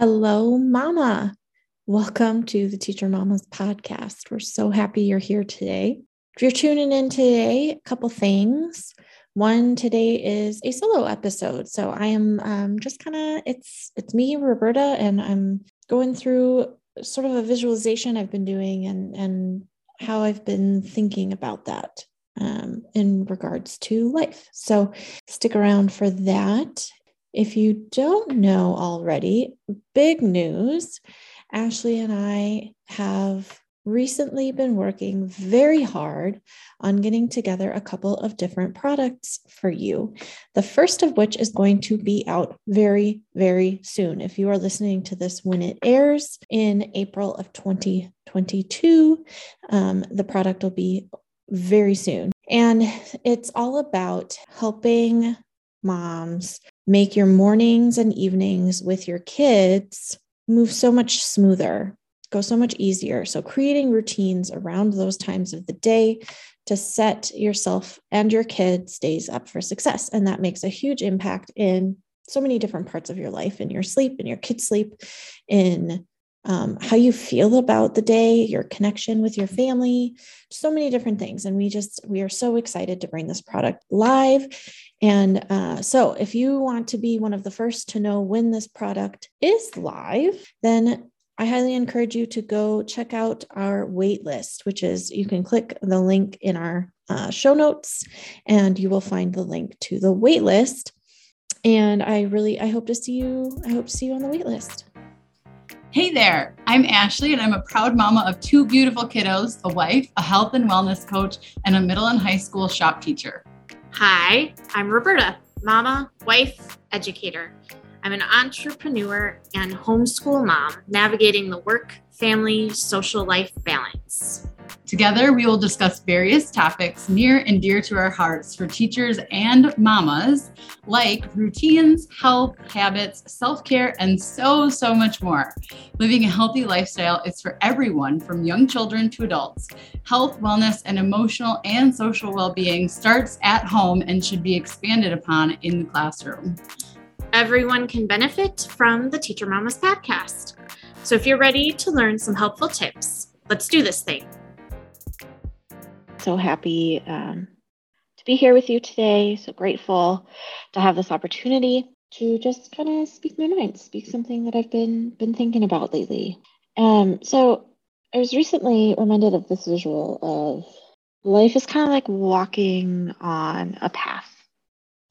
Hello, Mama. Welcome to the Teacher Mamas podcast. We're so happy you're here today. If you're tuning in today, a couple things. One today is a solo episode, so I am um, just kind of it's it's me, Roberta, and I'm going through sort of a visualization I've been doing and and how I've been thinking about that um, in regards to life. So stick around for that. If you don't know already, big news Ashley and I have recently been working very hard on getting together a couple of different products for you. The first of which is going to be out very, very soon. If you are listening to this when it airs in April of 2022, um, the product will be very soon. And it's all about helping moms make your mornings and evenings with your kids move so much smoother, go so much easier. So, creating routines around those times of the day to set yourself and your kids' days up for success. And that makes a huge impact in so many different parts of your life in your sleep, in your kids' sleep, in um, how you feel about the day, your connection with your family, so many different things. And we just, we are so excited to bring this product live. And uh, so if you want to be one of the first to know when this product is live, then I highly encourage you to go check out our wait list, which is you can click the link in our uh, show notes and you will find the link to the wait list. And I really, I hope to see you, I hope to see you on the wait list. Hey there, I'm Ashley, and I'm a proud mama of two beautiful kiddos a wife, a health and wellness coach, and a middle and high school shop teacher. Hi, I'm Roberta, mama, wife, educator. I'm an entrepreneur and homeschool mom navigating the work, family, social life balance. Together, we will discuss various topics near and dear to our hearts for teachers and mamas, like routines, health, habits, self care, and so, so much more. Living a healthy lifestyle is for everyone from young children to adults. Health, wellness, and emotional and social well being starts at home and should be expanded upon in the classroom. Everyone can benefit from the Teacher Mamas podcast. So if you're ready to learn some helpful tips, let's do this thing so happy um, to be here with you today. So grateful to have this opportunity to just kind of speak my mind, speak something that I've been been thinking about lately. Um, so I was recently reminded of this visual of life is kind of like walking on a path.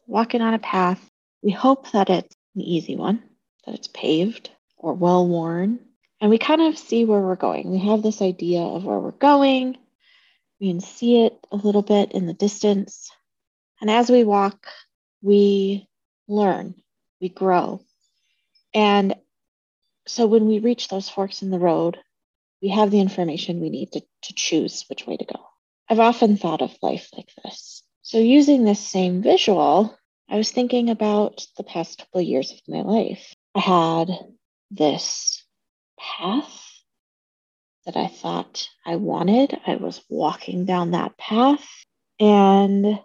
Walking on a path. We hope that it's an easy one, that it's paved or well worn, and we kind of see where we're going. We have this idea of where we're going. We can see it a little bit in the distance. And as we walk, we learn, we grow. And so when we reach those forks in the road, we have the information we need to, to choose which way to go. I've often thought of life like this. So, using this same visual, I was thinking about the past couple of years of my life. I had this path that I thought I wanted. I was walking down that path, and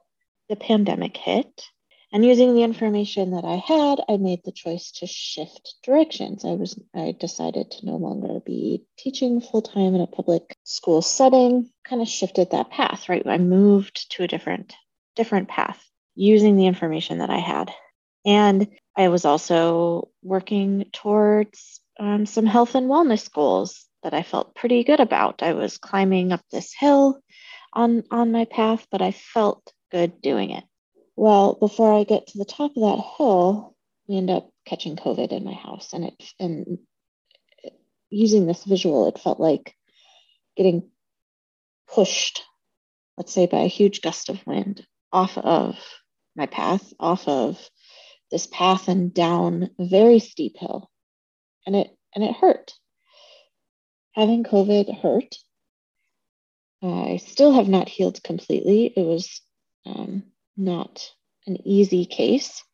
the pandemic hit. And using the information that I had, I made the choice to shift directions. I was I decided to no longer be teaching full time in a public school setting. Kind of shifted that path, right? I moved to a different different path using the information that I had. And I was also working towards um, some health and wellness goals that I felt pretty good about. I was climbing up this hill on on my path, but I felt good doing it. Well, before I get to the top of that hill, we end up catching COVID in my house, and it and using this visual, it felt like getting pushed, let's say, by a huge gust of wind off of my path, off of this path and down a very steep hill. And it and it hurt having COVID hurt. I still have not healed completely. It was um, not an easy case.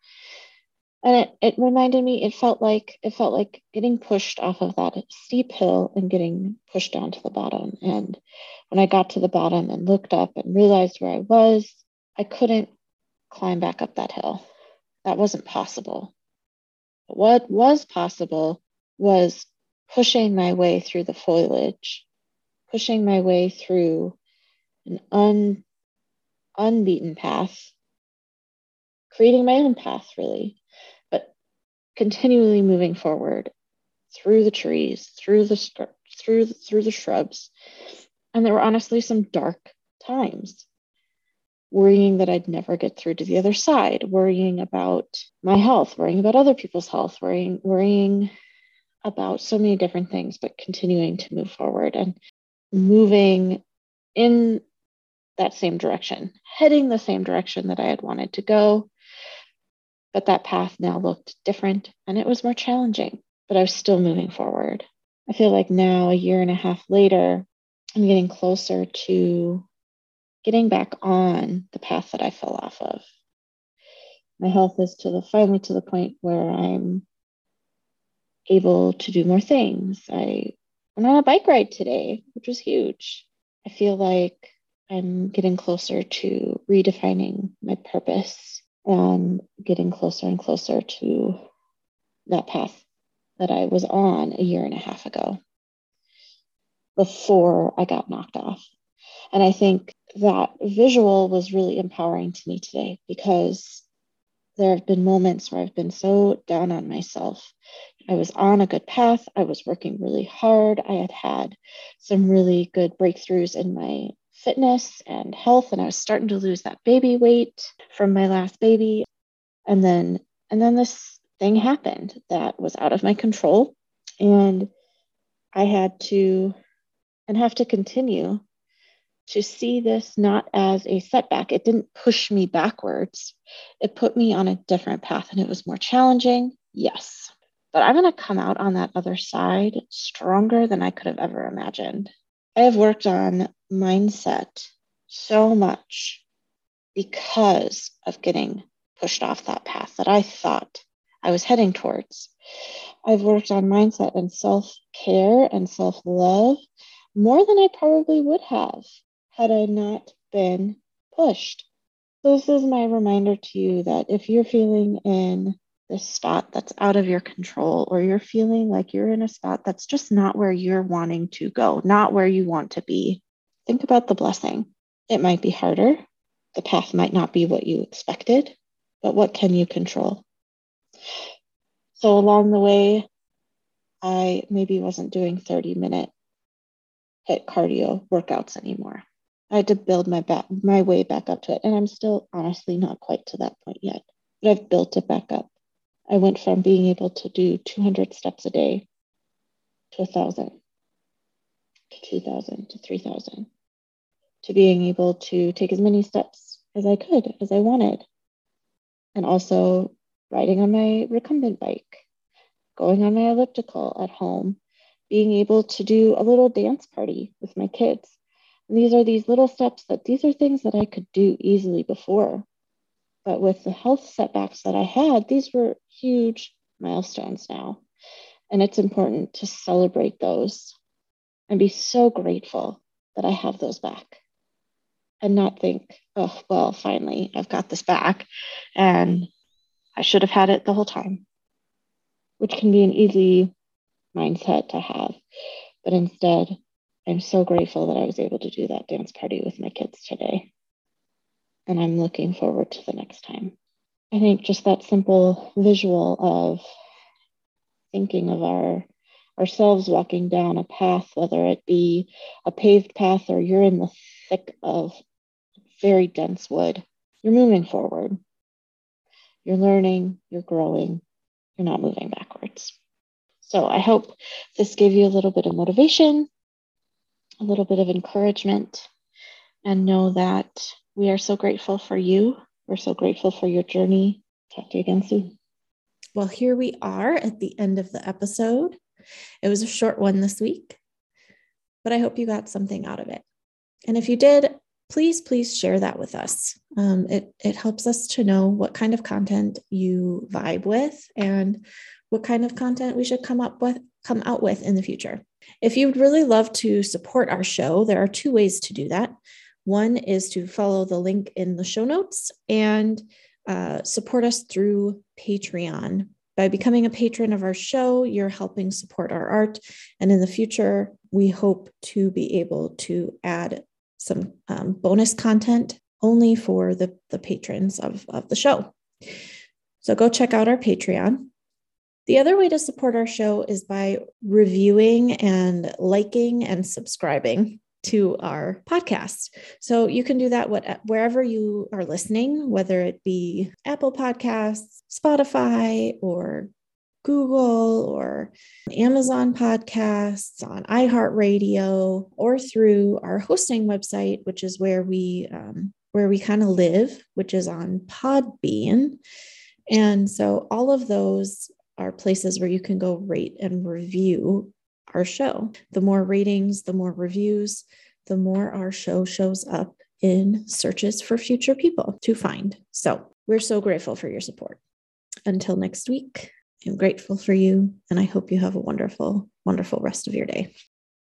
And it, it reminded me, it felt like it felt like getting pushed off of that steep hill and getting pushed down to the bottom. And when I got to the bottom and looked up and realized where I was, I couldn't climb back up that hill. That wasn't possible. What was possible was pushing my way through the foliage, pushing my way through an un, unbeaten path, creating my own path, really, but continually moving forward through the trees, through the through through the shrubs, and there were honestly some dark times worrying that I'd never get through to the other side, worrying about my health, worrying about other people's health, worrying, worrying about so many different things, but continuing to move forward and moving in that same direction, heading the same direction that I had wanted to go. But that path now looked different and it was more challenging, but I was still moving forward. I feel like now, a year and a half later, I'm getting closer to getting back on the path that I fell off of. My health is to the finally to the point where I'm able to do more things. I went on a bike ride today, which was huge. I feel like I'm getting closer to redefining my purpose and getting closer and closer to that path that I was on a year and a half ago before I got knocked off. And I think that visual was really empowering to me today because there have been moments where I've been so down on myself. I was on a good path. I was working really hard. I had had some really good breakthroughs in my fitness and health and I was starting to lose that baby weight from my last baby. And then and then this thing happened that was out of my control and I had to and have to continue to see this not as a setback. It didn't push me backwards, it put me on a different path and it was more challenging. Yes. But I'm going to come out on that other side stronger than I could have ever imagined. I have worked on mindset so much because of getting pushed off that path that I thought I was heading towards. I've worked on mindset and self care and self love more than I probably would have had I not been pushed. So this is my reminder to you that if you're feeling in this spot that's out of your control, or you're feeling like you're in a spot that's just not where you're wanting to go, not where you want to be, think about the blessing. It might be harder. The path might not be what you expected, but what can you control? So along the way, I maybe wasn't doing 30 minute HIIT cardio workouts anymore. I had to build my back my way back up to it. And I'm still honestly not quite to that point yet. But I've built it back up. I went from being able to do 200 steps a day to thousand, to 2,000, to 3,000, to being able to take as many steps as I could, as I wanted. And also riding on my recumbent bike, going on my elliptical at home, being able to do a little dance party with my kids and these are these little steps that these are things that I could do easily before. But with the health setbacks that I had, these were huge milestones now. And it's important to celebrate those and be so grateful that I have those back and not think, oh, well, finally, I've got this back and I should have had it the whole time, which can be an easy mindset to have. But instead, I'm so grateful that I was able to do that dance party with my kids today. And I'm looking forward to the next time. I think just that simple visual of thinking of our ourselves walking down a path, whether it be a paved path or you're in the thick of very dense wood, you're moving forward. You're learning, you're growing, you're not moving backwards. So I hope this gave you a little bit of motivation a little bit of encouragement and know that we are so grateful for you. We're so grateful for your journey. Talk to you again soon. Well, here we are at the end of the episode. It was a short one this week, but I hope you got something out of it. And if you did, please, please share that with us. Um, it, it helps us to know what kind of content you vibe with and what kind of content we should come up with, come out with in the future. If you would really love to support our show, there are two ways to do that. One is to follow the link in the show notes and uh, support us through Patreon. By becoming a patron of our show, you're helping support our art. And in the future, we hope to be able to add some um, bonus content only for the, the patrons of, of the show. So go check out our Patreon. The other way to support our show is by reviewing and liking and subscribing to our podcast. So you can do that what, wherever you are listening, whether it be Apple Podcasts, Spotify, or Google or Amazon podcasts, on iHeartRadio, or through our hosting website, which is where we um, where we kind of live, which is on Podbean. And so all of those are places where you can go rate and review our show. The more ratings, the more reviews, the more our show shows up in searches for future people to find. So we're so grateful for your support. Until next week, I'm grateful for you, and I hope you have a wonderful, wonderful rest of your day.